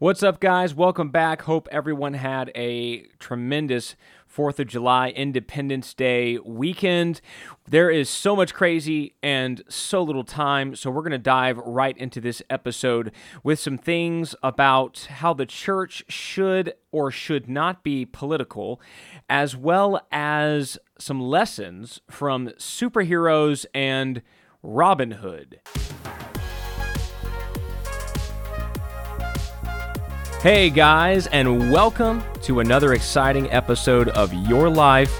What's up, guys? Welcome back. Hope everyone had a tremendous 4th of July Independence Day weekend. There is so much crazy and so little time, so we're going to dive right into this episode with some things about how the church should or should not be political, as well as some lessons from superheroes and Robin Hood. Hey guys, and welcome to another exciting episode of Your Life,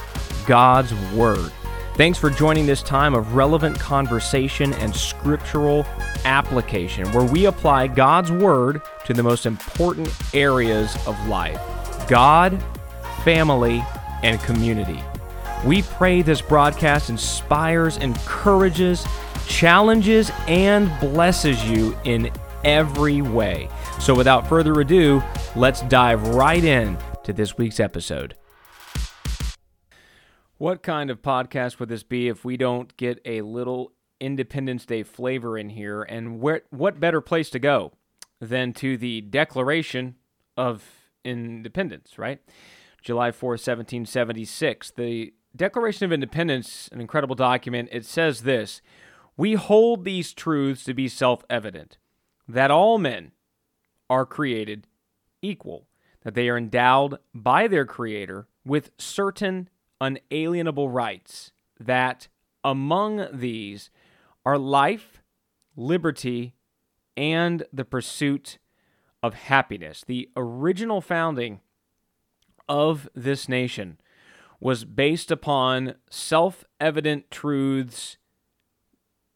God's Word. Thanks for joining this time of relevant conversation and scriptural application where we apply God's Word to the most important areas of life God, family, and community. We pray this broadcast inspires, encourages, challenges, and blesses you in every way. So, without further ado, let's dive right in to this week's episode. What kind of podcast would this be if we don't get a little Independence Day flavor in here? And where, what better place to go than to the Declaration of Independence, right? July 4, 1776. The Declaration of Independence, an incredible document, it says this We hold these truths to be self evident that all men are created equal, that they are endowed by their Creator with certain unalienable rights, that among these are life, liberty, and the pursuit of happiness. The original founding of this nation was based upon self evident truths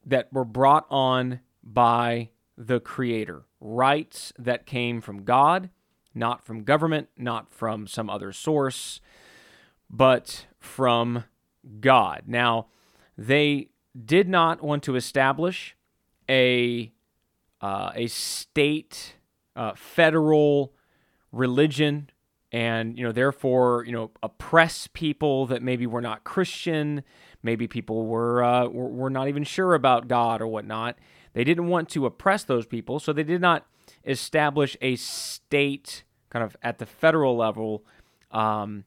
that were brought on by the Creator, rights that came from God, not from government, not from some other source, but from God. Now, they did not want to establish a uh, a state uh, federal religion and you know therefore you know oppress people that maybe were not christian maybe people were uh, were, were not even sure about god or whatnot they didn't want to oppress those people so they did not establish a state kind of at the federal level um,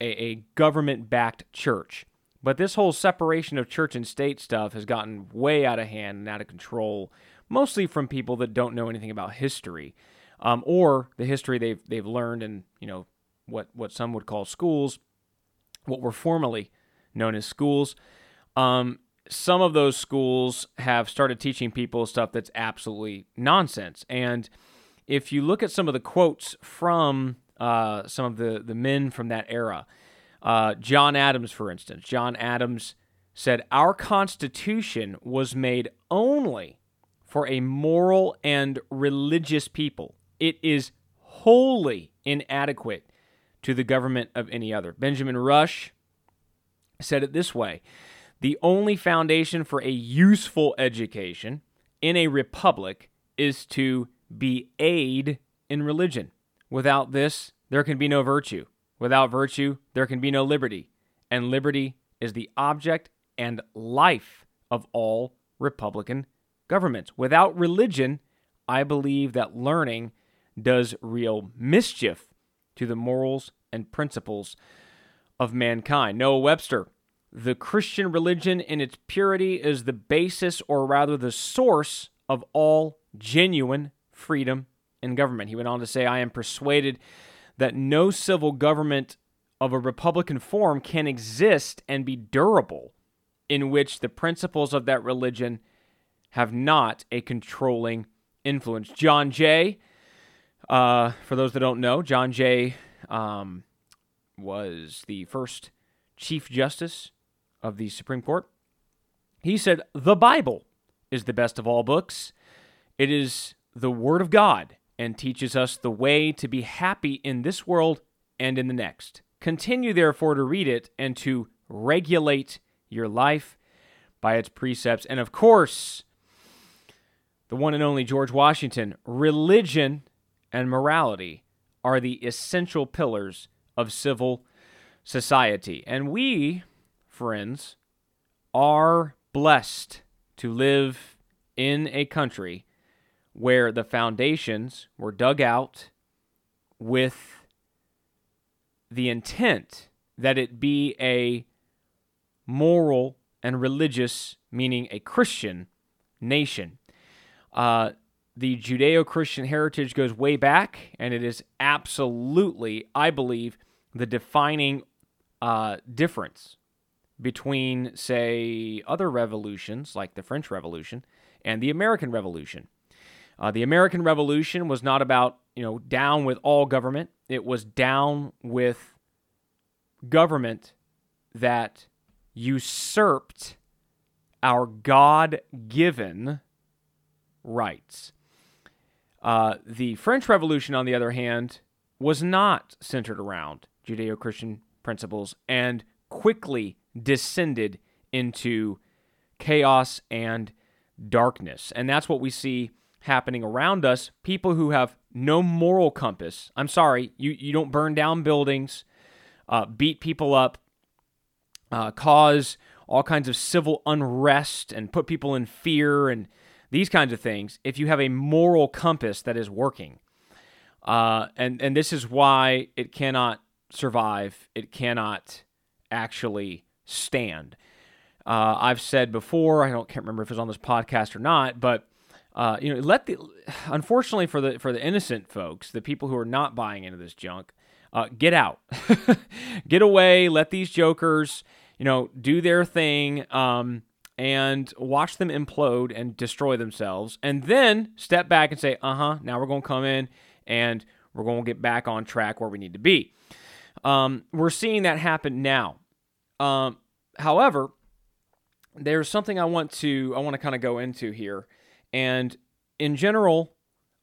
a, a government backed church but this whole separation of church and state stuff has gotten way out of hand and out of control mostly from people that don't know anything about history um, or the history they've they've learned in you know what what some would call schools, what were formerly known as schools. Um, some of those schools have started teaching people stuff that's absolutely nonsense. And if you look at some of the quotes from uh, some of the the men from that era, uh, John Adams, for instance, John Adams said, "Our Constitution was made only." For a moral and religious people. It is wholly inadequate to the government of any other. Benjamin Rush said it this way The only foundation for a useful education in a republic is to be aid in religion. Without this, there can be no virtue. Without virtue, there can be no liberty. And liberty is the object and life of all republican governments. Without religion, I believe that learning does real mischief to the morals and principles of mankind. Noah Webster, the Christian religion in its purity is the basis, or rather the source, of all genuine freedom in government. He went on to say, I am persuaded that no civil government of a Republican form can exist and be durable in which the principles of that religion have not a controlling influence. John Jay, uh, for those that don't know, John Jay um, was the first Chief Justice of the Supreme Court. He said, The Bible is the best of all books. It is the Word of God and teaches us the way to be happy in this world and in the next. Continue, therefore, to read it and to regulate your life by its precepts. And of course, the one and only George Washington religion and morality are the essential pillars of civil society. And we, friends, are blessed to live in a country where the foundations were dug out with the intent that it be a moral and religious, meaning a Christian nation. Uh, the Judeo Christian heritage goes way back, and it is absolutely, I believe, the defining uh, difference between, say, other revolutions like the French Revolution and the American Revolution. Uh, the American Revolution was not about, you know, down with all government. It was down with government that usurped our God given rights. Uh, the French Revolution, on the other hand, was not centered around Judeo Christian principles and quickly descended into chaos and darkness. And that's what we see happening around us. People who have no moral compass. I'm sorry, you, you don't burn down buildings, uh, beat people up, uh, cause all kinds of civil unrest, and put people in fear and these kinds of things if you have a moral compass that is working. Uh, and, and this is why it cannot survive, it cannot actually stand. Uh, I've said before, I don't can't remember if it was on this podcast or not, but uh, you know, let the unfortunately for the for the innocent folks, the people who are not buying into this junk, uh, get out, get away. Let these jokers, you know, do their thing. Um, and watch them implode and destroy themselves, and then step back and say, uh huh, now we're going to come in and we're going to get back on track where we need to be. Um, we're seeing that happen now. Um, however, there's something I want to I want to kind of go into here, and in general,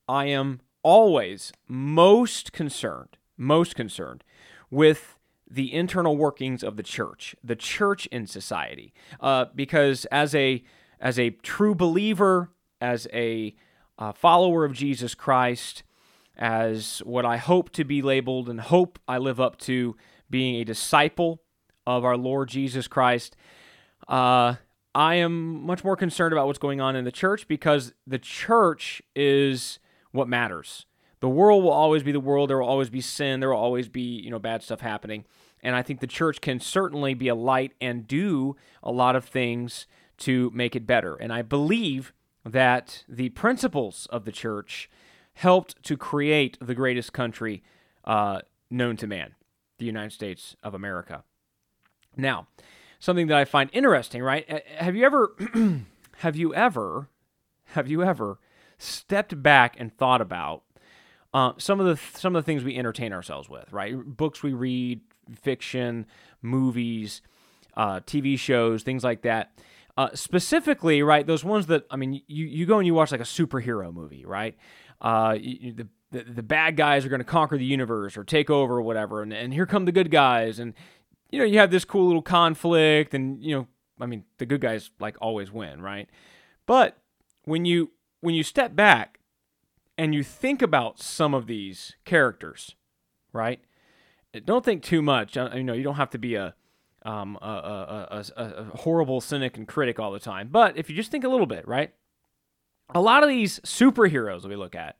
I am always most concerned, most concerned with the internal workings of the church, the church in society. Uh, because as a as a true believer, as a uh, follower of Jesus Christ, as what I hope to be labeled and hope I live up to being a disciple of our Lord Jesus Christ, uh, I am much more concerned about what's going on in the church because the church is what matters. The world will always be the world. There will always be sin. There will always be, you know, bad stuff happening. And I think the church can certainly be a light and do a lot of things to make it better. And I believe that the principles of the church helped to create the greatest country uh, known to man, the United States of America. Now, something that I find interesting, right? Have you ever, have you ever, have you ever stepped back and thought about uh, some of the some of the things we entertain ourselves with, right? Books we read, fiction, movies, uh, TV shows, things like that. Uh, specifically, right, those ones that I mean, you you go and you watch like a superhero movie, right? Uh, you, the, the the bad guys are going to conquer the universe or take over or whatever, and and here come the good guys, and you know you have this cool little conflict, and you know, I mean, the good guys like always win, right? But when you when you step back and you think about some of these characters, right? don't think too much. Uh, you know, you don't have to be a, um, a, a, a, a horrible cynic and critic all the time. But if you just think a little bit, right? A lot of these superheroes that we look at,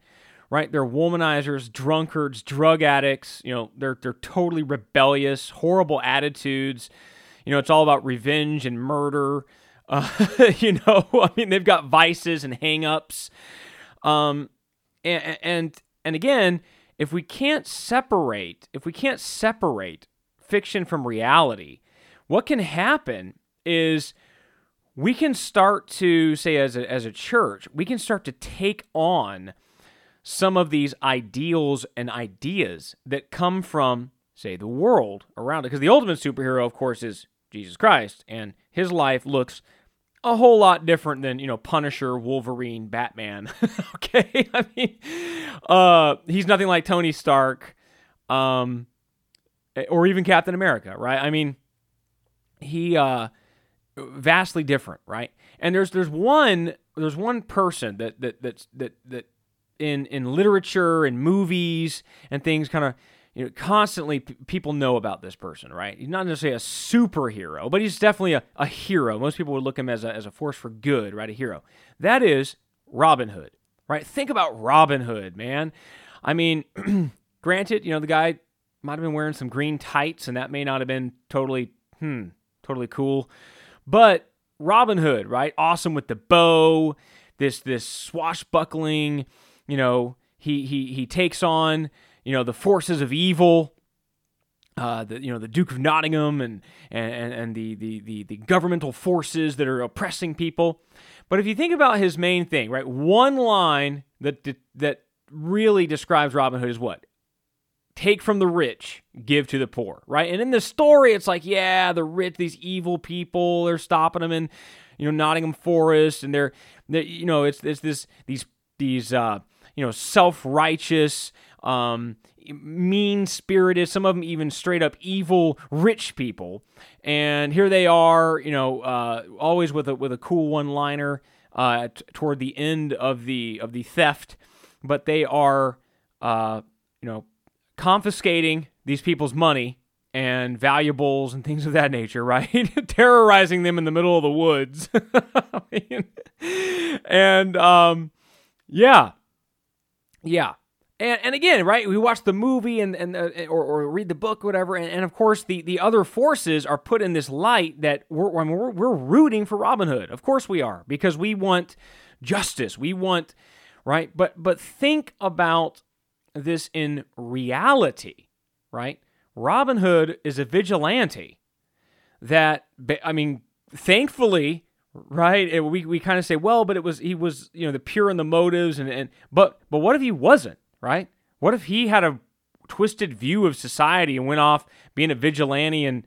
right? They're womanizers, drunkards, drug addicts. You know, they're they're totally rebellious, horrible attitudes. You know, it's all about revenge and murder. Uh, you know, I mean, they've got vices and hangups. Um, and and and again, if we can't separate, if we can't separate fiction from reality, what can happen is we can start to say as a, as a church, we can start to take on some of these ideals and ideas that come from say the world around it because the ultimate superhero of course is Jesus Christ and his life looks a whole lot different than you know Punisher, Wolverine, Batman. okay, I mean, uh, he's nothing like Tony Stark, um, or even Captain America, right? I mean, he uh, vastly different, right? And there's there's one there's one person that that that that that in in literature and movies and things kind of you know, constantly p- people know about this person, right? He's not necessarily a superhero, but he's definitely a, a hero. Most people would look him as a, as a force for good, right? A hero. That is Robin Hood, right? Think about Robin Hood, man. I mean, granted, you know, the guy might have been wearing some green tights, and that may not have been totally, hmm, totally cool. But Robin Hood, right? Awesome with the bow, this this swashbuckling, you know, he he he takes on, you know, the forces of evil. Uh, the you know the Duke of Nottingham and and and the, the the the governmental forces that are oppressing people, but if you think about his main thing, right, one line that that really describes Robin Hood is what take from the rich, give to the poor, right? And in the story, it's like, yeah, the rich, these evil people, they're stopping them in, you know, Nottingham Forest, and they're, they're you know, it's it's this these these uh, you know, self righteous, um, mean spirited, some of them even straight up evil rich people, and here they are, you know, uh, always with a with a cool one liner uh, t- toward the end of the of the theft, but they are, uh, you know confiscating these people's money and valuables and things of that nature, right? Terrorizing them in the middle of the woods. and um, yeah, yeah. And, and again, right, we watch the movie and, and uh, or, or read the book, whatever, and, and of course the, the other forces are put in this light that we're, I mean, we're we're rooting for Robin Hood. Of course we are because we want justice. We want right, but but think about this in reality, right? Robin Hood is a vigilante that, I mean, thankfully, right? It, we we kind of say, well, but it was he was you know the pure in the motives and and but but what if he wasn't right? What if he had a twisted view of society and went off being a vigilante and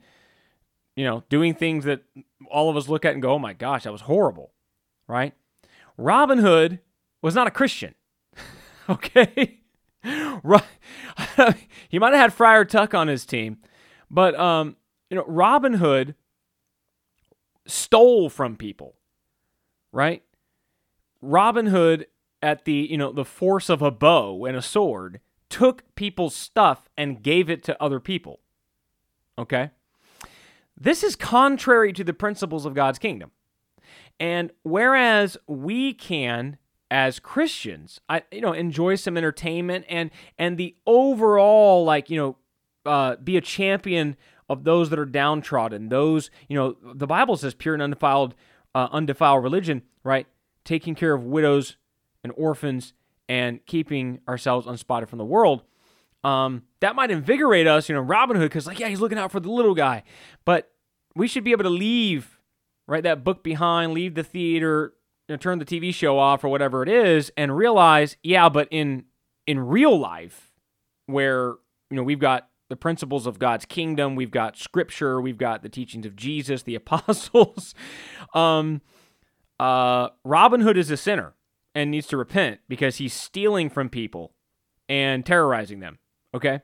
you know doing things that all of us look at and go, oh my gosh, that was horrible, right? Robin Hood was not a Christian, okay? right. he might have had Friar Tuck on his team, but um, you know, Robin Hood stole from people, right? Robin Hood at the, you know, the force of a bow and a sword took people's stuff and gave it to other people. Okay? This is contrary to the principles of God's kingdom. And whereas we can as Christians, I you know enjoy some entertainment and and the overall like you know uh, be a champion of those that are downtrodden. Those you know the Bible says pure and undefiled uh, undefiled religion, right? Taking care of widows and orphans and keeping ourselves unspotted from the world. Um, that might invigorate us, you know, Robin Hood, because like yeah, he's looking out for the little guy, but we should be able to leave right that book behind, leave the theater, know, turn the TV show off or whatever it is and realize, yeah, but in in real life, where you know we've got the principles of God's kingdom, we've got scripture, we've got the teachings of Jesus, the apostles. um, uh, Robin Hood is a sinner and needs to repent because he's stealing from people and terrorizing them. Okay.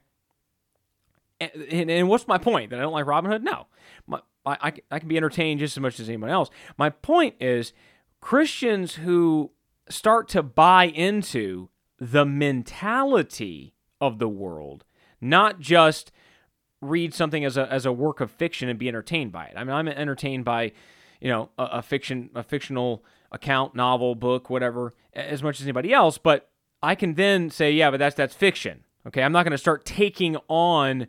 And, and, and what's my point? That I don't like Robin Hood? No. My, I, I, I can be entertained just as much as anyone else. My point is Christians who start to buy into the mentality of the world, not just read something as a as a work of fiction and be entertained by it. I mean, I'm entertained by, you know, a, a fiction a fictional account, novel, book, whatever, as much as anybody else, but I can then say, yeah, but that's that's fiction. Okay, I'm not going to start taking on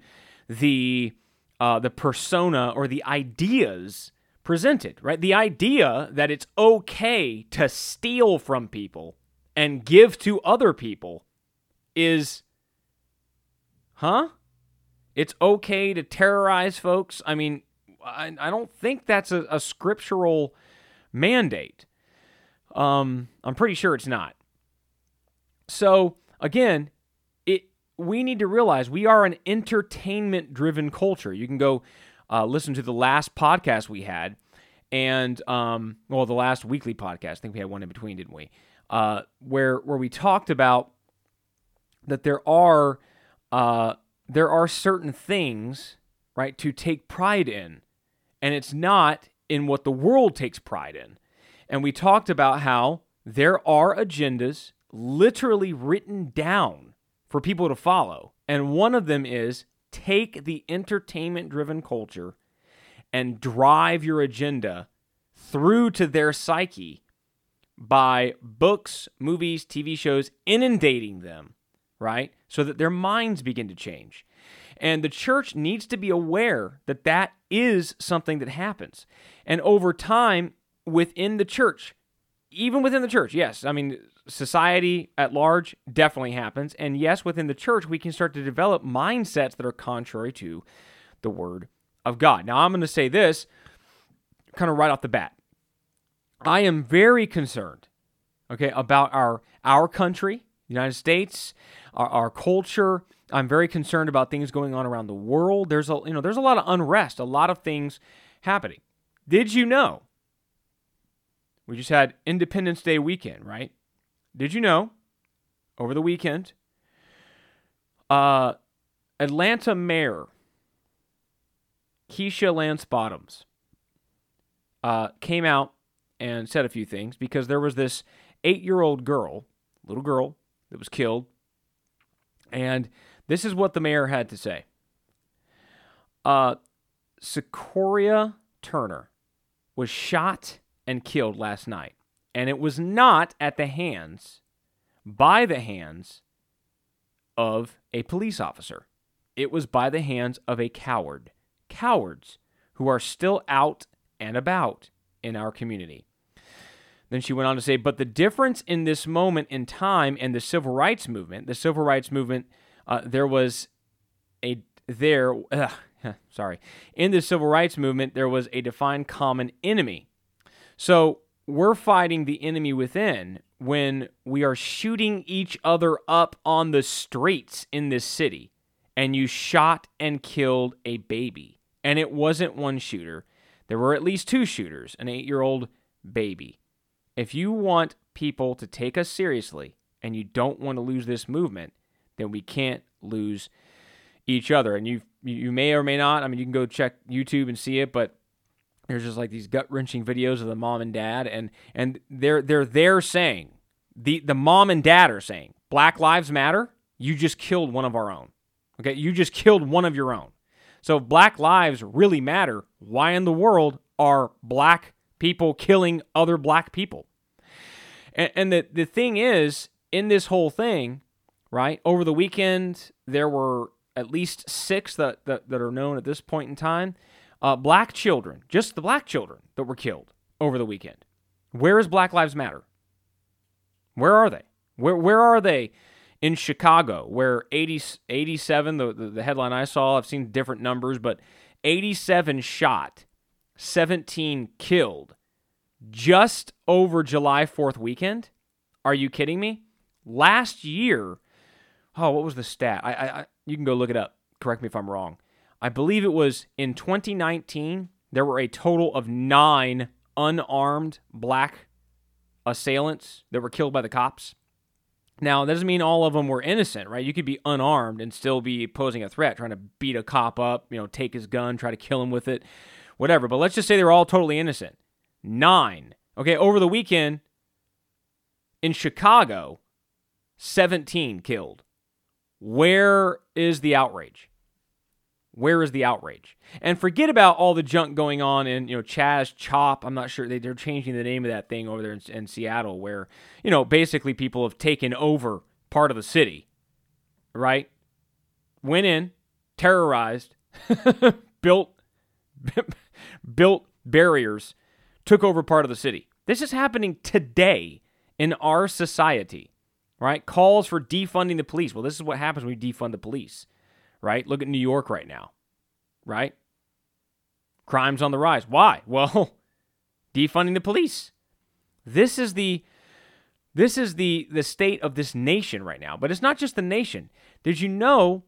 the uh, the persona or the ideas presented, right? The idea that it's okay to steal from people and give to other people is, huh? It's okay to terrorize folks. I mean, I, I don't think that's a, a scriptural mandate. Um, I'm pretty sure it's not. So again, it we need to realize we are an entertainment driven culture. You can go uh, listen to the last podcast we had, and um, well, the last weekly podcast. I think we had one in between, didn't we? Uh, where where we talked about that there are uh, there are certain things right to take pride in, and it's not in what the world takes pride in. And we talked about how there are agendas literally written down for people to follow. And one of them is take the entertainment driven culture and drive your agenda through to their psyche by books, movies, TV shows inundating them, right? So that their minds begin to change. And the church needs to be aware that that is something that happens. And over time, within the church, even within the church, yes, I mean, society at large definitely happens. And yes, within the church, we can start to develop mindsets that are contrary to the word of God. Now, I'm going to say this kind of right off the bat. I am very concerned, okay, about our our country, United States, our, our culture. I'm very concerned about things going on around the world. There's a you know there's a lot of unrest, a lot of things happening. Did you know? We just had Independence Day weekend, right? Did you know over the weekend, uh, Atlanta Mayor Keisha Lance Bottoms uh, came out and said a few things because there was this eight year old girl, little girl, that was killed. And this is what the mayor had to say uh, Turner was shot and killed last night. And it was not at the hands, by the hands of a police officer. It was by the hands of a coward. Cowards who are still out and about in our community. Then she went on to say, but the difference in this moment in time and the civil rights movement, the civil rights movement, uh, there was a there. Ugh, sorry, in the civil rights movement, there was a defined common enemy. So we're fighting the enemy within when we are shooting each other up on the streets in this city, and you shot and killed a baby, and it wasn't one shooter. There were at least two shooters, an eight-year-old baby. If you want people to take us seriously and you don't want to lose this movement, then we can't lose each other. And you you may or may not. I mean, you can go check YouTube and see it, but there's just like these gut wrenching videos of the mom and dad, and and they're they're there saying the the mom and dad are saying Black Lives Matter. You just killed one of our own. Okay, you just killed one of your own. So if Black lives really matter, why in the world are black people killing other black people? And, and the, the thing is, in this whole thing, right, over the weekend, there were at least six that, that, that are known at this point in time. Uh, black children, just the black children that were killed over the weekend. Where is Black Lives Matter? Where are they? Where, where are they in Chicago, where 80, 87, the, the, the headline I saw, I've seen different numbers, but 87 shot, 17 killed just over July 4th weekend? Are you kidding me? Last year, oh, what was the stat? I, I, I, you can go look it up. Correct me if I'm wrong. I believe it was in 2019, there were a total of nine unarmed black assailants that were killed by the cops. Now, that doesn't mean all of them were innocent, right? You could be unarmed and still be posing a threat, trying to beat a cop up, you know, take his gun, try to kill him with it, whatever. But let's just say they're all totally innocent. Nine. Okay, over the weekend in Chicago, 17 killed. Where is the outrage? Where is the outrage? And forget about all the junk going on in, you know, Chaz Chop. I'm not sure they, they're changing the name of that thing over there in, in Seattle, where, you know, basically people have taken over part of the city, right? Went in, terrorized, built, built barriers took over part of the city. This is happening today in our society, right? Calls for defunding the police. Well, this is what happens when you defund the police, right? Look at New York right now, right? Crime's on the rise. Why? Well, defunding the police. This is the this is the the state of this nation right now. But it's not just the nation. Did you know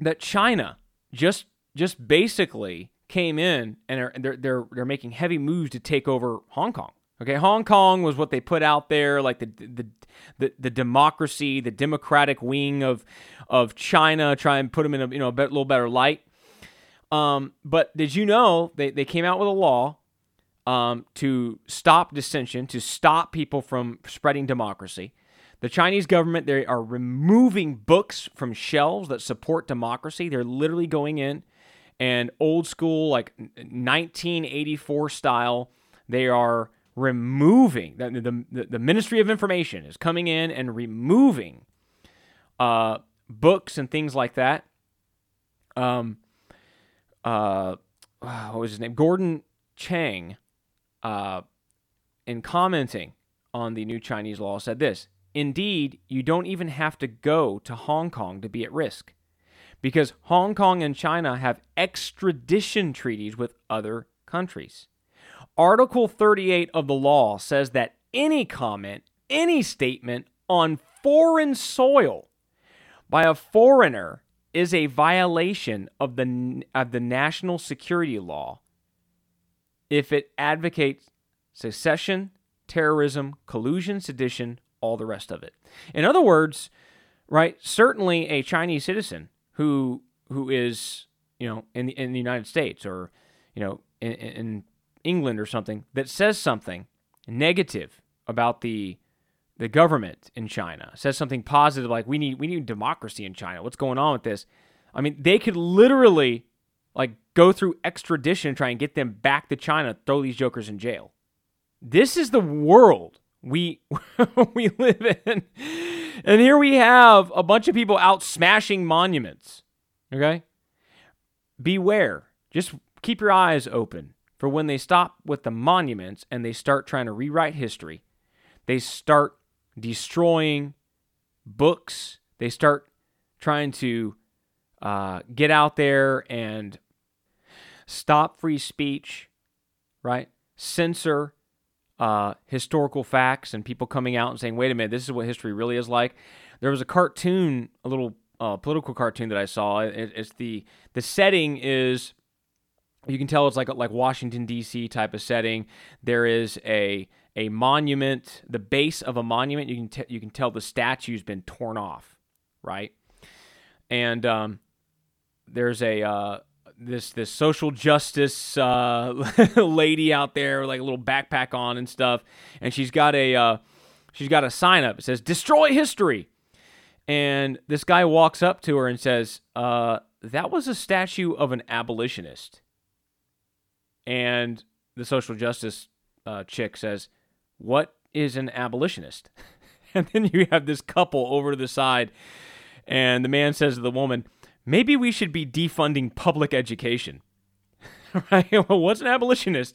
that China just just basically came in and are, they're they're they're making heavy moves to take over Hong Kong. Okay, Hong Kong was what they put out there, like the the the, the democracy, the democratic wing of of China, try and put them in a you know a bit, little better light. Um, but did you know they, they came out with a law um, to stop dissension, to stop people from spreading democracy? The Chinese government they are removing books from shelves that support democracy. They're literally going in and old school, like 1984 style. They are removing the, the, the Ministry of Information is coming in and removing uh, books and things like that. Um, uh, what was his name? Gordon Chang, uh, in commenting on the new Chinese law, said this Indeed, you don't even have to go to Hong Kong to be at risk because Hong Kong and China have extradition treaties with other countries. Article 38 of the law says that any comment, any statement on foreign soil by a foreigner is a violation of the of the national security law if it advocates secession, terrorism, collusion, sedition, all the rest of it. In other words, right, certainly a Chinese citizen who who is, you know, in the in the United States or, you know, in, in England or something that says something negative about the the government in China, says something positive like we need we need democracy in China. What's going on with this? I mean, they could literally like go through extradition and try and get them back to China, throw these jokers in jail. This is the world we we live in. And here we have a bunch of people out smashing monuments. Okay? Beware. Just keep your eyes open for when they stop with the monuments and they start trying to rewrite history. They start destroying books. They start trying to uh, get out there and stop free speech, right? Censor uh, historical facts and people coming out and saying, wait a minute, this is what history really is like. There was a cartoon, a little uh, political cartoon that I saw. It, it's the the setting is you can tell it's like like Washington D.C. type of setting. There is a a monument, the base of a monument. You can t- you can tell the statue's been torn off, right? And um, there's a uh, this this social justice uh, lady out there with like a little backpack on and stuff, and she's got a uh, she's got a sign up. It says "Destroy History," and this guy walks up to her and says, uh, "That was a statue of an abolitionist." And the social justice uh, chick says, "What is an abolitionist?" and then you have this couple over to the side, and the man says to the woman maybe we should be defunding public education. right? Well, what's an abolitionist?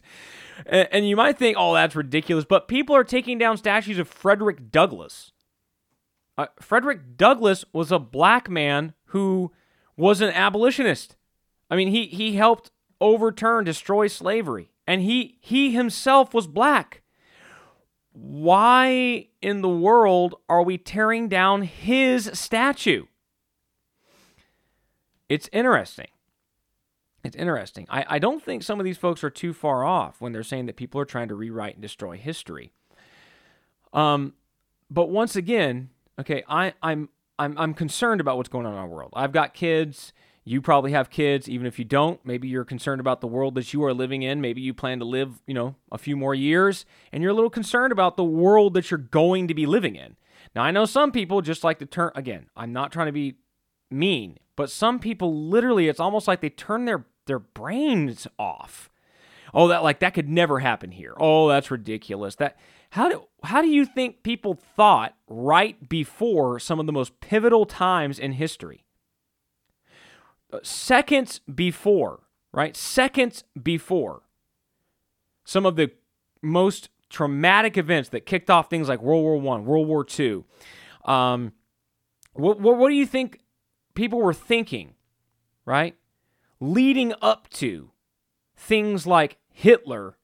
And you might think, oh, that's ridiculous, but people are taking down statues of Frederick Douglass. Uh, Frederick Douglass was a black man who was an abolitionist. I mean, he, he helped overturn, destroy slavery, and he, he himself was black. Why in the world are we tearing down his statue? It's interesting. It's interesting. I, I don't think some of these folks are too far off when they're saying that people are trying to rewrite and destroy history. Um, but once again, okay, I, I'm I'm I'm concerned about what's going on in our world. I've got kids. You probably have kids, even if you don't. Maybe you're concerned about the world that you are living in. Maybe you plan to live, you know, a few more years, and you're a little concerned about the world that you're going to be living in. Now, I know some people just like to turn. Again, I'm not trying to be mean. But some people literally, it's almost like they turn their, their brains off. Oh, that like that could never happen here. Oh, that's ridiculous. That how do how do you think people thought right before some of the most pivotal times in history? Uh, seconds before, right? Seconds before some of the most traumatic events that kicked off things like World War One, World War Two. Um, what, what, what do you think people were thinking, right? Leading up to things like Hitler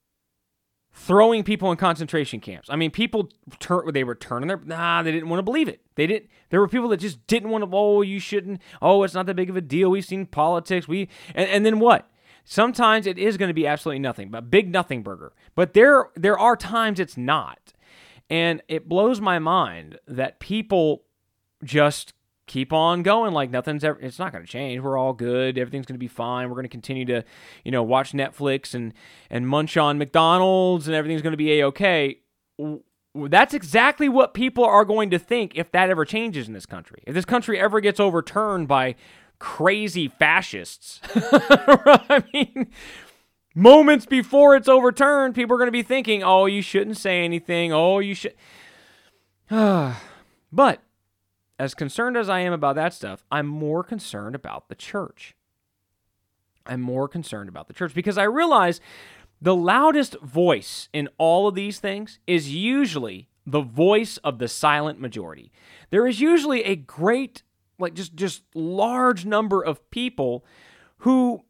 throwing people in concentration camps. I mean, people turn they were turning their nah, they didn't want to believe it. They didn't there were people that just didn't want to oh, you shouldn't. Oh, it's not that big of a deal. We've seen politics. We and, and then what? Sometimes it is going to be absolutely nothing, but big nothing burger. But there there are times it's not. And it blows my mind that people just keep on going. Like nothing's ever it's not going to change. We're all good. Everything's going to be fine. We're going to continue to you know watch netflix and and munch on mcdonald's and everything's going to be a-okay that's exactly what people are going to think if that ever changes in this country. If this country ever gets overturned by crazy fascists i mean moments before it's overturned, people are going to be thinking, oh, you shouldn't say anything. Oh, you should. but as concerned as I am about that stuff, I'm more concerned about the church. I'm more concerned about the church because I realize the loudest voice in all of these things is usually the voice of the silent majority. There is usually a great, like just just large number of people who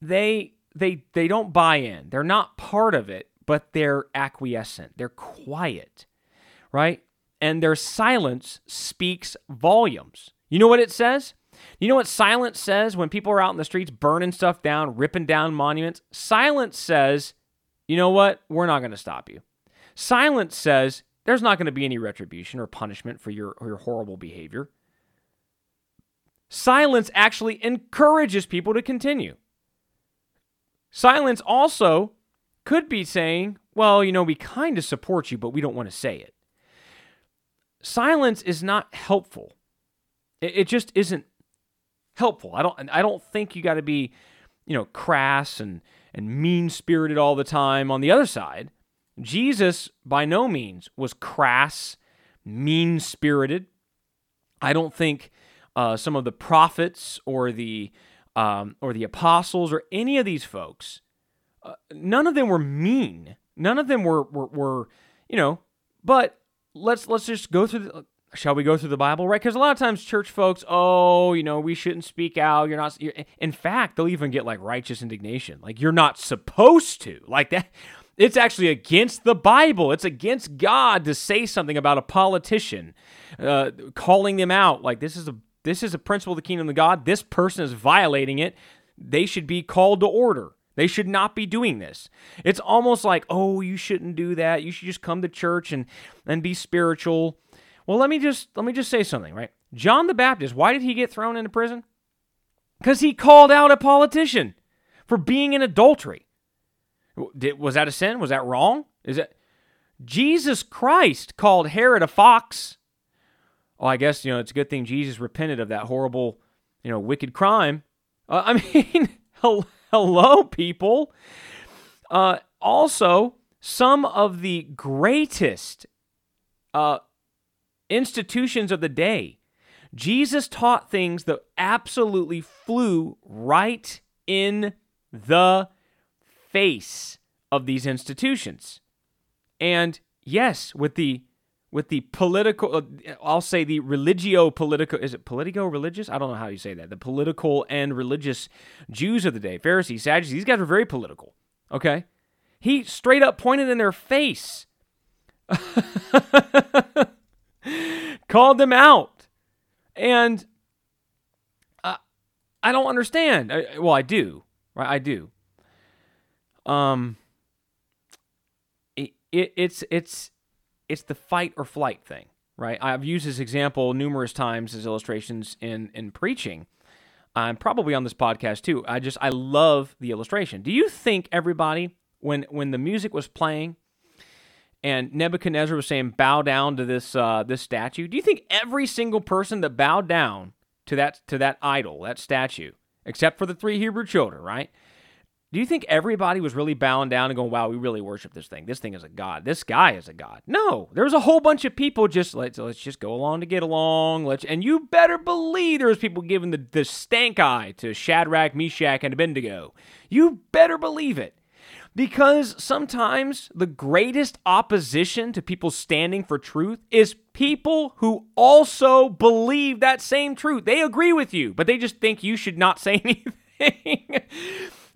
they they they don't buy in. They're not part of it, but they're acquiescent. They're quiet, right? And their silence speaks volumes. You know what it says? You know what silence says when people are out in the streets burning stuff down, ripping down monuments? Silence says, you know what? We're not going to stop you. Silence says there's not going to be any retribution or punishment for your, your horrible behavior. Silence actually encourages people to continue. Silence also could be saying, well, you know, we kind of support you, but we don't want to say it. Silence is not helpful. It, it just isn't helpful. I don't I don't think you got to be, you know, crass and and mean-spirited all the time on the other side. Jesus by no means was crass, mean-spirited. I don't think uh, some of the prophets or the um, or the apostles or any of these folks, uh, none of them were mean. None of them were, were, were, you know. But let's let's just go through. The, shall we go through the Bible, right? Because a lot of times church folks, oh, you know, we shouldn't speak out. You're not. You're, in fact, they'll even get like righteous indignation, like you're not supposed to, like that. It's actually against the Bible. It's against God to say something about a politician, uh, calling them out. Like this is a this is a principle of the kingdom of God. This person is violating it. They should be called to order. They should not be doing this. It's almost like, oh, you shouldn't do that. You should just come to church and, and be spiritual. Well, let me just let me just say something, right? John the Baptist, why did he get thrown into prison? Because he called out a politician for being in adultery. Was that a sin? Was that wrong? Is it Jesus Christ called Herod a fox well, I guess, you know, it's a good thing Jesus repented of that horrible, you know, wicked crime. Uh, I mean, hello, people. Uh, also, some of the greatest uh, institutions of the day, Jesus taught things that absolutely flew right in the face of these institutions. And yes, with the with the political, uh, I'll say the religio political, is it politico religious? I don't know how you say that. The political and religious Jews of the day, Pharisees, Sadducees, these guys were very political. Okay? He straight up pointed in their face, called them out. And uh, I don't understand. I, well, I do. Right? I do. Um, it, it, it's, it's, it's the fight or flight thing, right? I've used this example numerous times as illustrations in in preaching. I'm probably on this podcast too. I just I love the illustration. Do you think everybody when when the music was playing and Nebuchadnezzar was saying bow down to this uh, this statue, do you think every single person that bowed down to that to that idol, that statue, except for the three Hebrew children, right? Do you think everybody was really bowing down and going, wow, we really worship this thing? This thing is a god. This guy is a god. No, there was a whole bunch of people just let's let's just go along to get along. Let's and you better believe there was people giving the, the stank eye to Shadrach, Meshach, and Abednego. You better believe it. Because sometimes the greatest opposition to people standing for truth is people who also believe that same truth. They agree with you, but they just think you should not say anything.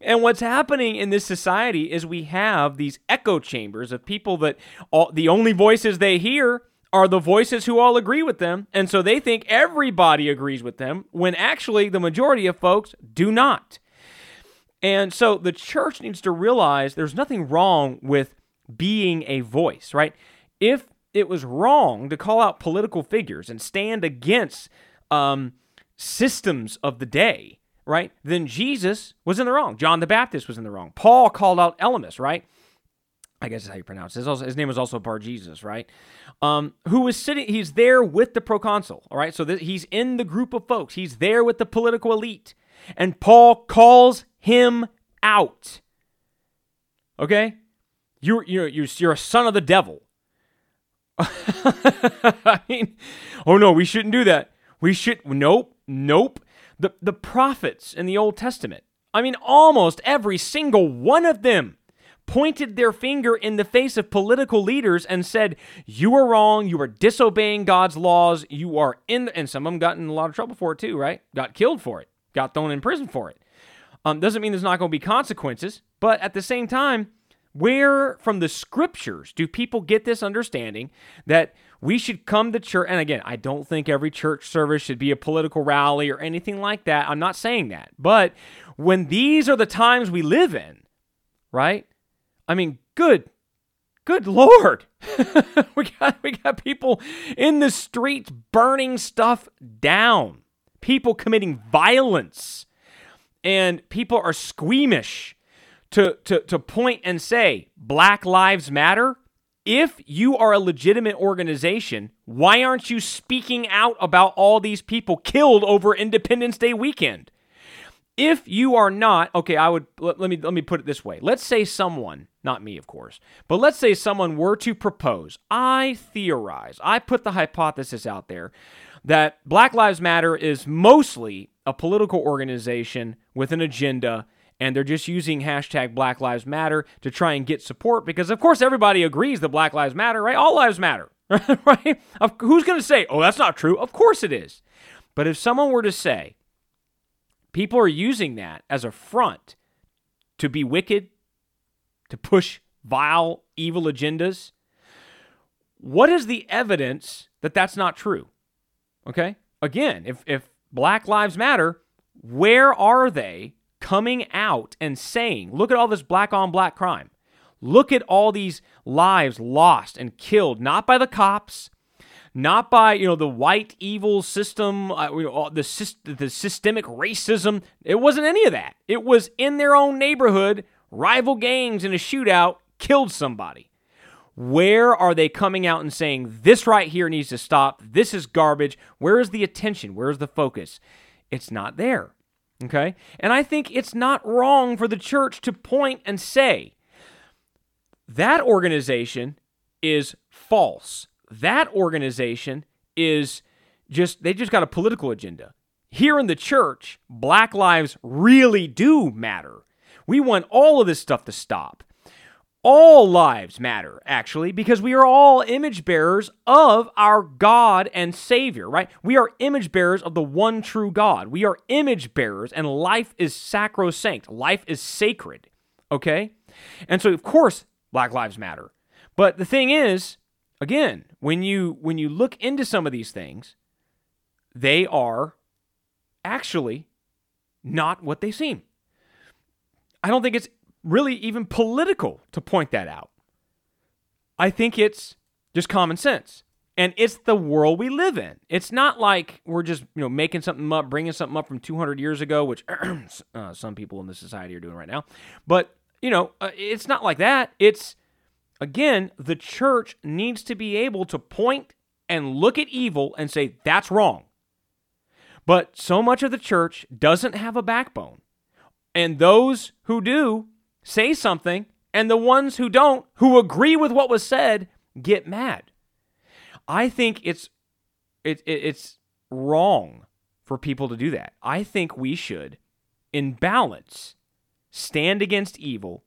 And what's happening in this society is we have these echo chambers of people that all, the only voices they hear are the voices who all agree with them. And so they think everybody agrees with them when actually the majority of folks do not. And so the church needs to realize there's nothing wrong with being a voice, right? If it was wrong to call out political figures and stand against um, systems of the day, right? Then Jesus was in the wrong. John the Baptist was in the wrong. Paul called out Elymas, right? I guess is how you pronounce. His, his name was also Bar Jesus, right? Um, who was sitting, he's there with the proconsul, all right? So th- he's in the group of folks. He's there with the political elite. And Paul calls him out. Okay? You're you're you're, you're a son of the devil. I mean, oh no, we shouldn't do that. We should nope, nope. The the prophets in the Old Testament. I mean, almost every single one of them pointed their finger in the face of political leaders and said, You are wrong. You are disobeying God's laws. You are in, and some of them got in a lot of trouble for it too, right? Got killed for it, got thrown in prison for it. Um, doesn't mean there's not going to be consequences, but at the same time, where from the scriptures do people get this understanding that we should come to church? And again, I don't think every church service should be a political rally or anything like that. I'm not saying that. But when these are the times we live in, right? I mean, good, good Lord. we got we got people in the streets burning stuff down, people committing violence, and people are squeamish to, to, to point and say Black Lives Matter. If you are a legitimate organization, why aren't you speaking out about all these people killed over Independence Day weekend? if you are not okay i would let, let, me let me put it this way let's say someone not me of course but let's say someone were to propose i theorize i put the hypothesis out there that black lives matter is mostly a political organization with an agenda and they're just using hashtag black lives matter to try and get support because of course everybody agrees that black lives matter right all lives matter right who's going to say oh that's not true of course it is but if someone were to say People are using that as a front to be wicked, to push vile, evil agendas. What is the evidence that that's not true? Okay? Again, if, if Black Lives Matter, where are they coming out and saying, look at all this black on black crime? Look at all these lives lost and killed, not by the cops, not by you know the white evil system, uh, you know, the the systemic racism. It wasn't any of that. It was in their own neighborhood, rival gangs in a shootout killed somebody. Where are they coming out and saying this right here needs to stop? This is garbage. Where is the attention? Where is the focus? It's not there. Okay? And I think it's not wrong for the church to point and say that organization is false that organization is just, they just got a political agenda. Here in the church, black lives really do matter. We want all of this stuff to stop. All lives matter, actually, because we are all image bearers of our God and Savior, right? We are image bearers of the one true God. We are image bearers, and life is sacrosanct. Life is sacred, okay? And so, of course, Black Lives Matter. But the thing is, again, when you when you look into some of these things, they are actually not what they seem. I don't think it's really even political to point that out. I think it's just common sense. And it's the world we live in. It's not like we're just, you know, making something up, bringing something up from 200 years ago, which uh, some people in the society are doing right now. But, you know, uh, it's not like that. It's Again, the church needs to be able to point and look at evil and say, that's wrong. But so much of the church doesn't have a backbone. And those who do say something, and the ones who don't, who agree with what was said, get mad. I think it's it, it, it's wrong for people to do that. I think we should, in balance, stand against evil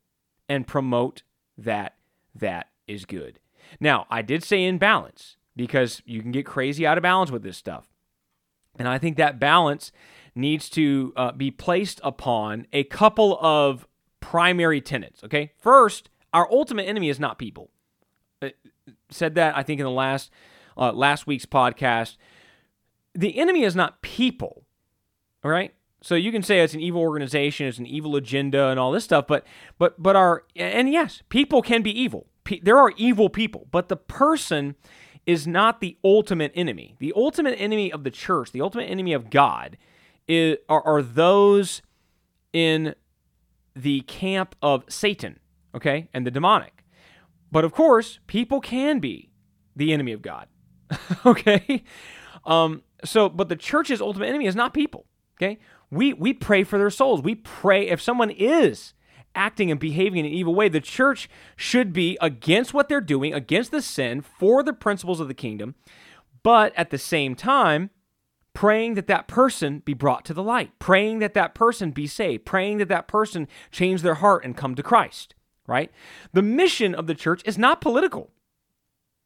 and promote that that is good. Now, I did say in balance because you can get crazy out of balance with this stuff. And I think that balance needs to uh, be placed upon a couple of primary tenets. Okay. First, our ultimate enemy is not people. Uh, said that, I think, in the last, uh, last week's podcast. The enemy is not people. All right. So you can say it's an evil organization, it's an evil agenda, and all this stuff. But but but our and yes, people can be evil. there are evil people, but the person is not the ultimate enemy. The ultimate enemy of the church, the ultimate enemy of God, is, are, are those in the camp of Satan, okay, and the demonic. But of course, people can be the enemy of God, okay. Um, so, but the church's ultimate enemy is not people, okay we we pray for their souls. We pray if someone is acting and behaving in an evil way. The church should be against what they're doing, against the sin, for the principles of the kingdom, but at the same time, praying that that person be brought to the light, praying that that person be saved, praying that that person change their heart and come to Christ, right? The mission of the church is not political,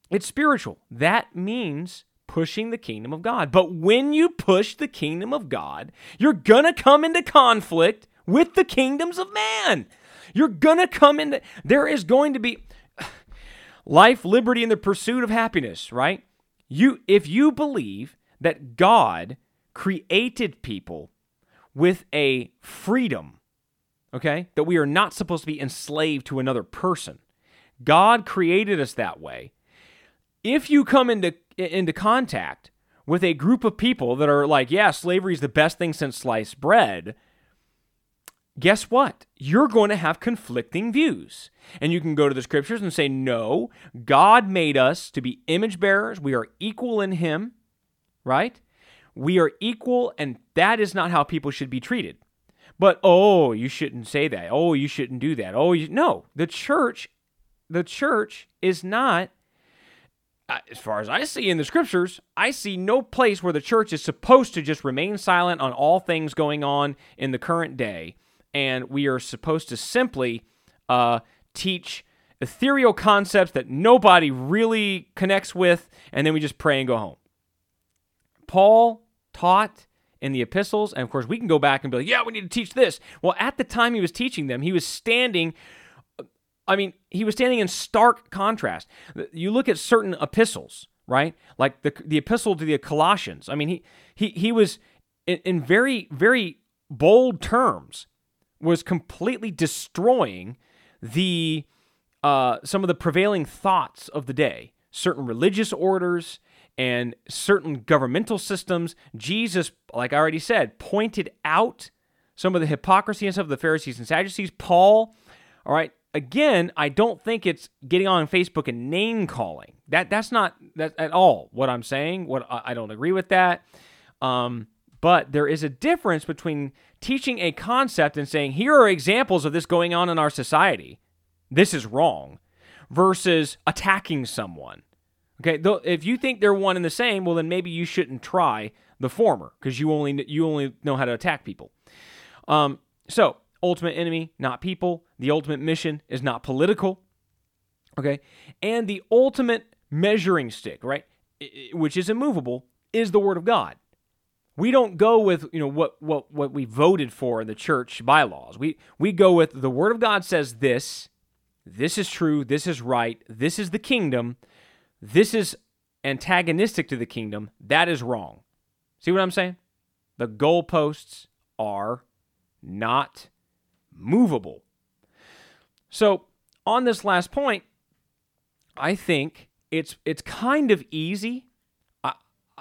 it's spiritual. That means pushing the kingdom of God. But when you push the kingdom of God, you're going to come into conflict with the kingdoms of man. You're going to come into, there is going to be life, liberty, and the pursuit of happiness, right? You, if you believe that God created people with a freedom, okay, that we are not supposed to be enslaved to another person, God created us that way. If you come into into contact with a group of people that are like, yeah, slavery is the best thing since sliced bread, guess what? You're going to have conflicting views. And you can go to the scriptures and say, no, God made us to be image bearers. We are equal in Him, right? We are equal, and that is not how people should be treated. But, oh, you shouldn't say that. Oh, you shouldn't do that. Oh, you, no. The church, the church is not as far as I see in the scriptures, I see no place where the church is supposed to just remain silent on all things going on in the current day. And we are supposed to simply uh, teach ethereal concepts that nobody really connects with, and then we just pray and go home. Paul taught in the epistles, and of course, we can go back and be like, yeah, we need to teach this. Well, at the time he was teaching them, he was standing I mean, he was standing in stark contrast. You look at certain epistles, right? Like the the epistle to the Colossians. I mean, he he he was in, in very very bold terms was completely destroying the uh, some of the prevailing thoughts of the day, certain religious orders and certain governmental systems. Jesus, like I already said, pointed out some of the hypocrisy and stuff of the Pharisees and Sadducees. Paul, all right, again, I don't think it's getting on Facebook and name calling. That that's not that at all what I'm saying. What I don't agree with that. Um, but there is a difference between teaching a concept and saying here are examples of this going on in our society. This is wrong, versus attacking someone. Okay, though if you think they're one and the same, well then maybe you shouldn't try the former because you only you only know how to attack people. Um, so ultimate enemy, not people. The ultimate mission is not political. Okay? And the ultimate measuring stick, right? Which is immovable, is the word of God. We don't go with, you know, what what what we voted for in the church bylaws. We we go with the word of God says this, this is true, this is right, this is the kingdom, this is antagonistic to the kingdom, that is wrong. See what I'm saying? The goalposts are not movable. So, on this last point, I think it's it's kind of easy.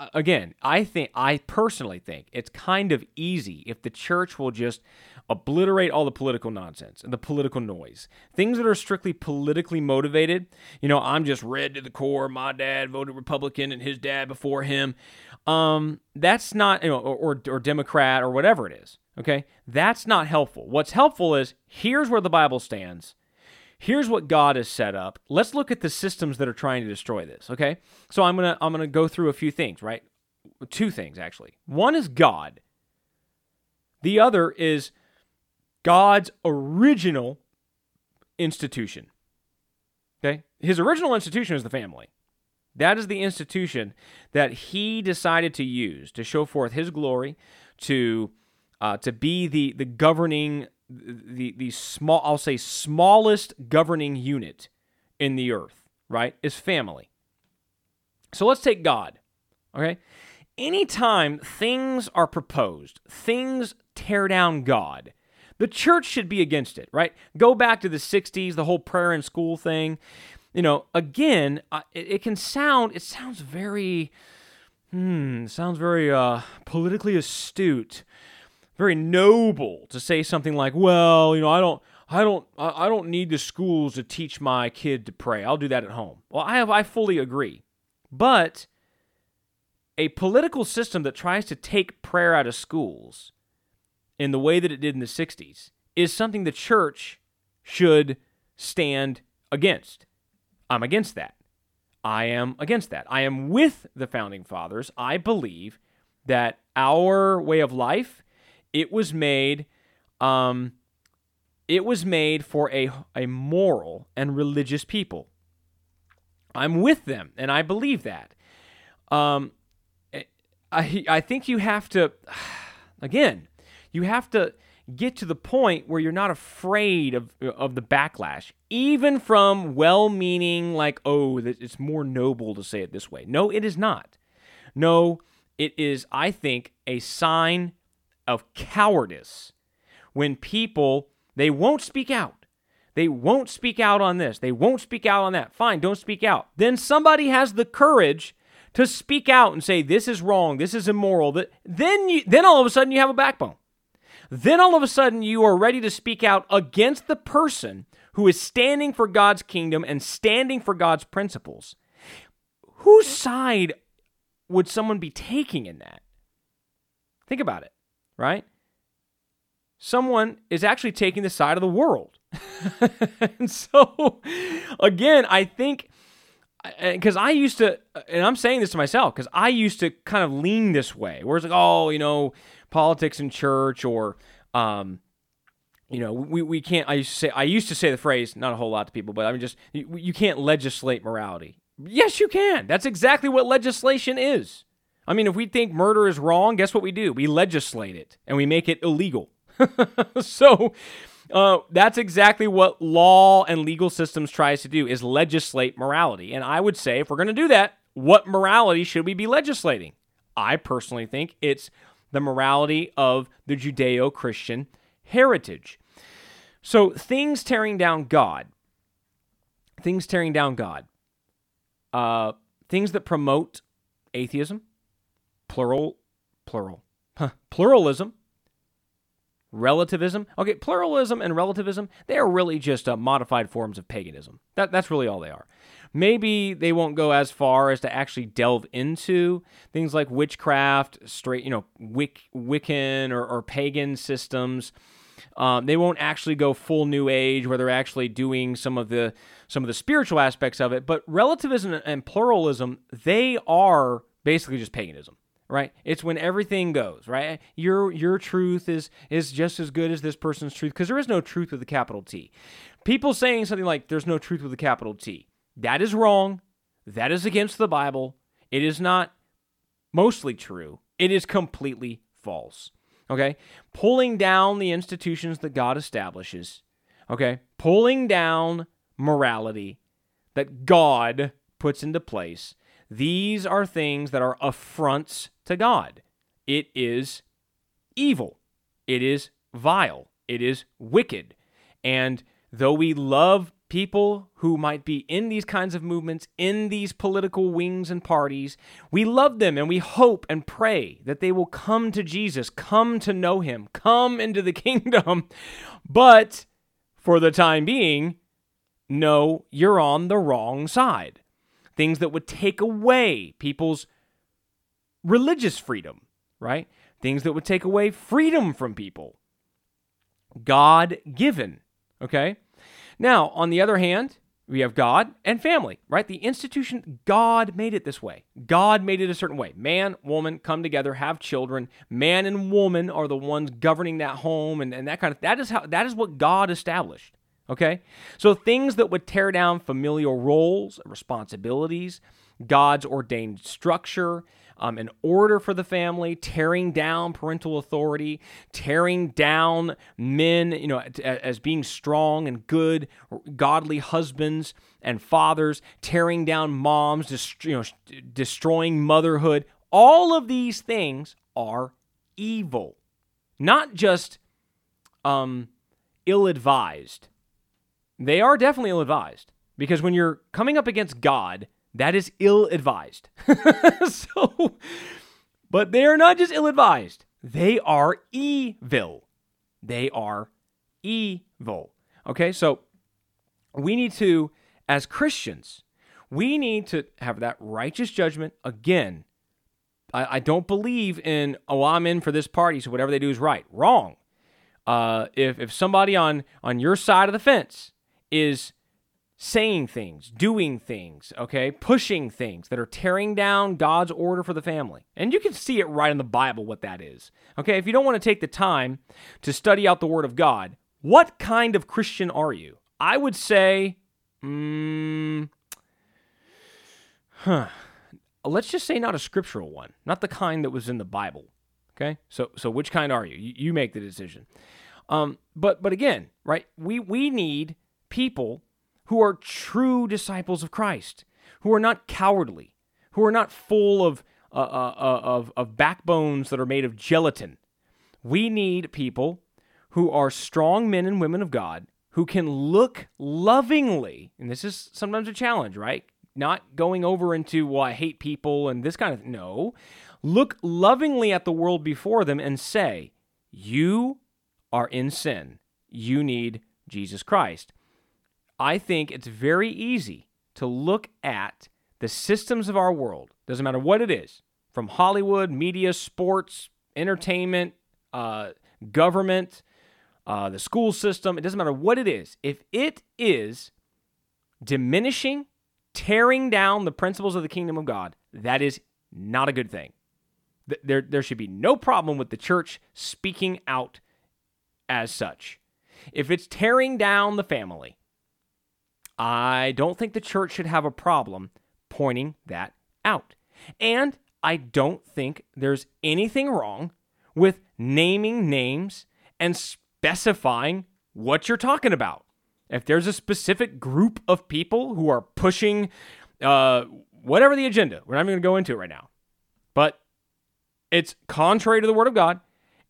I, again, I think I personally think it's kind of easy if the church will just obliterate all the political nonsense and the political noise. Things that are strictly politically motivated. You know, I'm just red to the core. My dad voted Republican and his dad before him. Um, that's not you know, or, or, or Democrat or whatever it is. Okay? That's not helpful. What's helpful is here's where the Bible stands. Here's what God has set up. Let's look at the systems that are trying to destroy this, okay? So I'm going to I'm going to go through a few things, right? Two things actually. One is God. The other is God's original institution. Okay? His original institution is the family. That is the institution that he decided to use to show forth his glory, to uh, to be the the governing the the small I'll say smallest governing unit in the earth, right? Is family. So let's take God. Okay? Anytime things are proposed, things tear down God. The church should be against it, right? Go back to the 60s, the whole prayer in school thing. You know, again, it, it, can sound it sounds very hmm, sounds very uh politically astute very noble to say something like, "Well, you know, I don't." I don't I don't need the schools to teach my kid to pray. I'll do that at home. Well, I have I fully agree. But a political system that tries to take prayer out of schools in the way that it did in the 60s is something the church should stand against. I'm against that. I am against that. I am with the founding fathers. I believe that our way of life, it was made, um, it was made for a, a moral and religious people. I'm with them, and I believe that. Um, I I think you have to, again, you have to get to the point where you're not afraid of of the backlash, even from well-meaning, like, oh, it's more noble to say it this way. No, it is not. No, it is, I think, a sign of cowardice when people they won't speak out. They won't speak out on this. They won't speak out on that. Fine, don't speak out. Then somebody has the courage to speak out and say this is wrong, this is immoral. That then you then all of a sudden you have a backbone. Then all of a sudden, you are ready to speak out against the person who is standing for God's kingdom and standing for God's principles. Whose side would someone be taking in that? Think about it, right? Someone is actually taking the side of the world. and so, again, I think because I used to, and I'm saying this to myself, because I used to kind of lean this way, where it's like, oh, you know, politics and church or um, you know, we, we can't. I used to say I used to say the phrase, not a whole lot to people, but I mean, just you, you can't legislate morality. Yes, you can. That's exactly what legislation is. I mean, if we think murder is wrong, guess what we do? We legislate it and we make it illegal. so uh, that's exactly what law and legal systems tries to do is legislate morality. And I would say if we're going to do that, what morality should we be legislating? I personally think it's the morality of the Judeo Christian heritage. So, things tearing down God, things tearing down God, uh, things that promote atheism, plural, plural, pluralism, relativism. Okay, pluralism and relativism, they are really just uh, modified forms of paganism. That, that's really all they are. Maybe they won't go as far as to actually delve into things like witchcraft, straight, you know, Wic- Wiccan or, or pagan systems. Um, they won't actually go full New Age where they're actually doing some of the some of the spiritual aspects of it. But relativism and pluralism, they are basically just paganism right it's when everything goes right your your truth is is just as good as this person's truth because there is no truth with a capital t people saying something like there's no truth with a capital t that is wrong. That is against the Bible. It is not mostly true. It is completely false. Okay? Pulling down the institutions that God establishes. Okay? Pulling down morality that God puts into place. These are things that are affronts to God. It is evil. It is vile. It is wicked. And though we love people who might be in these kinds of movements, in these political wings and parties. We love them and we hope and pray that they will come to Jesus, come to know him, come into the kingdom. But for the time being, no, you're on the wrong side. Things that would take away people's religious freedom, right? Things that would take away freedom from people. God given, okay? Now, on the other hand, we have God and family, right? The institution, God made it this way. God made it a certain way. Man, woman come together, have children. Man and woman are the ones governing that home and, and that kind of that is how that is what God established. Okay? So things that would tear down familial roles, responsibilities, God's ordained structure, um, an order for the family, tearing down parental authority, tearing down men, you know, as being strong and good, godly husbands and fathers, tearing down moms, dest- you know, destroying motherhood. All of these things are evil, not just um, ill advised. They are definitely ill advised because when you're coming up against God, that is ill advised. so, but they are not just ill advised, they are evil. They are evil. Okay, so we need to, as Christians, we need to have that righteous judgment. Again, I, I don't believe in, oh, I'm in for this party, so whatever they do is right. Wrong. uh, if if somebody on on your side of the fence is saying things, doing things, okay, pushing things that are tearing down God's order for the family. And you can see it right in the Bible what that is. Okay, if you don't want to take the time to study out the Word of God, what kind of Christian are you? I would say, mm, huh, let's just say not a scriptural one, not the kind that was in the Bible. Okay, so so which kind are you? You, you make the decision. Um, but but again, right? We we need people who are true disciples of Christ, who are not cowardly, who are not full of uh, uh, uh, of of backbones that are made of gelatin. We need people who are strong men and women of God who can look lovingly, and this is sometimes a challenge, right? Not going over into, well, I hate people and this kind of no. Look lovingly at the world before them and say, You are in sin. You need Jesus Christ. I think it's very easy to look at the systems of our world, doesn't matter what it is, from Hollywood, media, sports, entertainment, uh, government, uh, the school system, it doesn't matter what it is. If it is diminishing, tearing down the principles of the kingdom of God, that is not a good thing. There, there should be no problem with the church speaking out as such. If it's tearing down the family, I don't think the church should have a problem pointing that out. And I don't think there's anything wrong with naming names and specifying what you're talking about. If there's a specific group of people who are pushing uh, whatever the agenda, we're not even going to go into it right now, but it's contrary to the Word of God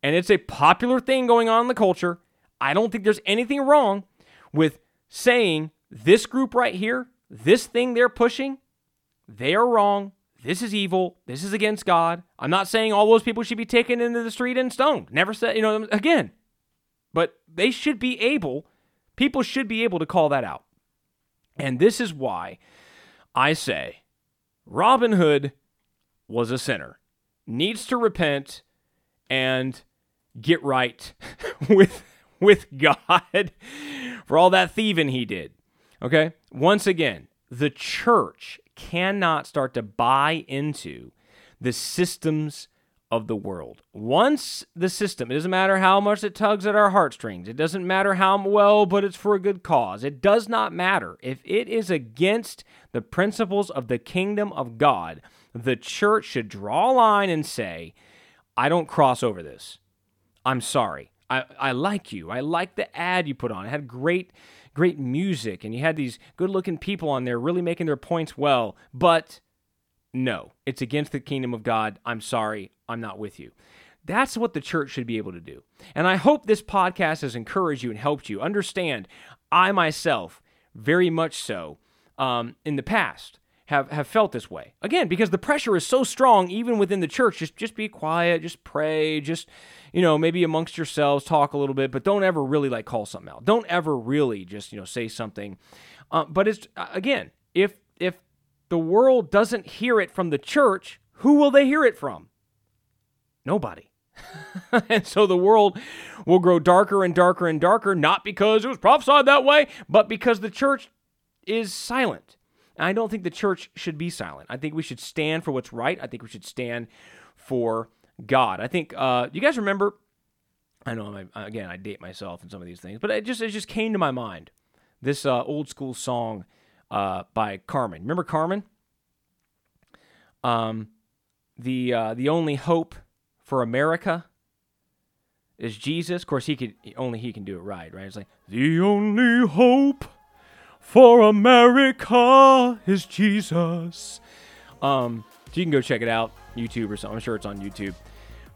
and it's a popular thing going on in the culture. I don't think there's anything wrong with saying this group right here, this thing they're pushing, they are wrong. This is evil. This is against God. I'm not saying all those people should be taken into the street and stoned. Never said, you know, again, but they should be able, people should be able to call that out. And this is why I say Robin Hood was a sinner, needs to repent and get right with with God for all that thieving he did. Okay? Once again, the church cannot start to buy into the systems of the world. Once the system, it doesn't matter how much it tugs at our heartstrings, it doesn't matter how well, but it's for a good cause. It does not matter. If it is against the principles of the kingdom of God, the church should draw a line and say, I don't cross over this. I'm sorry. I, I like you. I like the ad you put on. It had great, great music, and you had these good looking people on there really making their points well. But no, it's against the kingdom of God. I'm sorry, I'm not with you. That's what the church should be able to do. And I hope this podcast has encouraged you and helped you understand. I myself, very much so, um, in the past, have, have felt this way. Again, because the pressure is so strong, even within the church. Just just be quiet, just pray, just you know maybe amongst yourselves talk a little bit, but don't ever really like call something out. Don't ever really just you know say something. Uh, but it's again, if if the world doesn't hear it from the church, who will they hear it from? Nobody. and so the world will grow darker and darker and darker, not because it was prophesied that way, but because the church is silent. And I don't think the church should be silent. I think we should stand for what's right. I think we should stand for God. I think uh, you guys remember. I know I'm, again I date myself in some of these things, but it just it just came to my mind. This uh, old school song uh, by Carmen. Remember Carmen? Um, the uh, the only hope for America is Jesus. Of course, he could only he can do it right, right? It's like the only hope for America is Jesus. Um, so you can go check it out, YouTube or something. I'm sure it's on YouTube.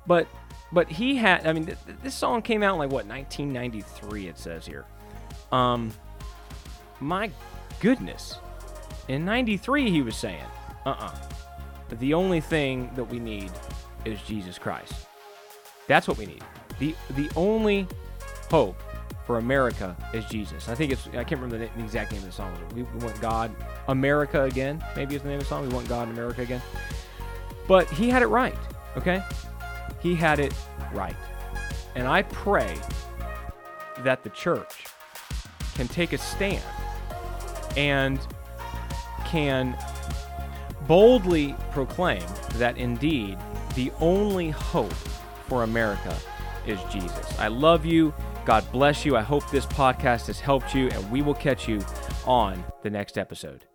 But but he had. I mean, th- this song came out in like what 1993. It says here. Um, my goodness. In 93, he was saying, uh uh-uh. uh The only thing that we need is Jesus Christ. That's what we need. The, the only hope for America is Jesus. I think it's, I can't remember the, the exact name of the song. We, we want God, America again, maybe is the name of the song. We want God, in America again. But he had it right, okay? He had it right. And I pray that the church can take a stand and can boldly proclaim that indeed the only hope for America is Jesus. I love you. God bless you. I hope this podcast has helped you, and we will catch you on the next episode.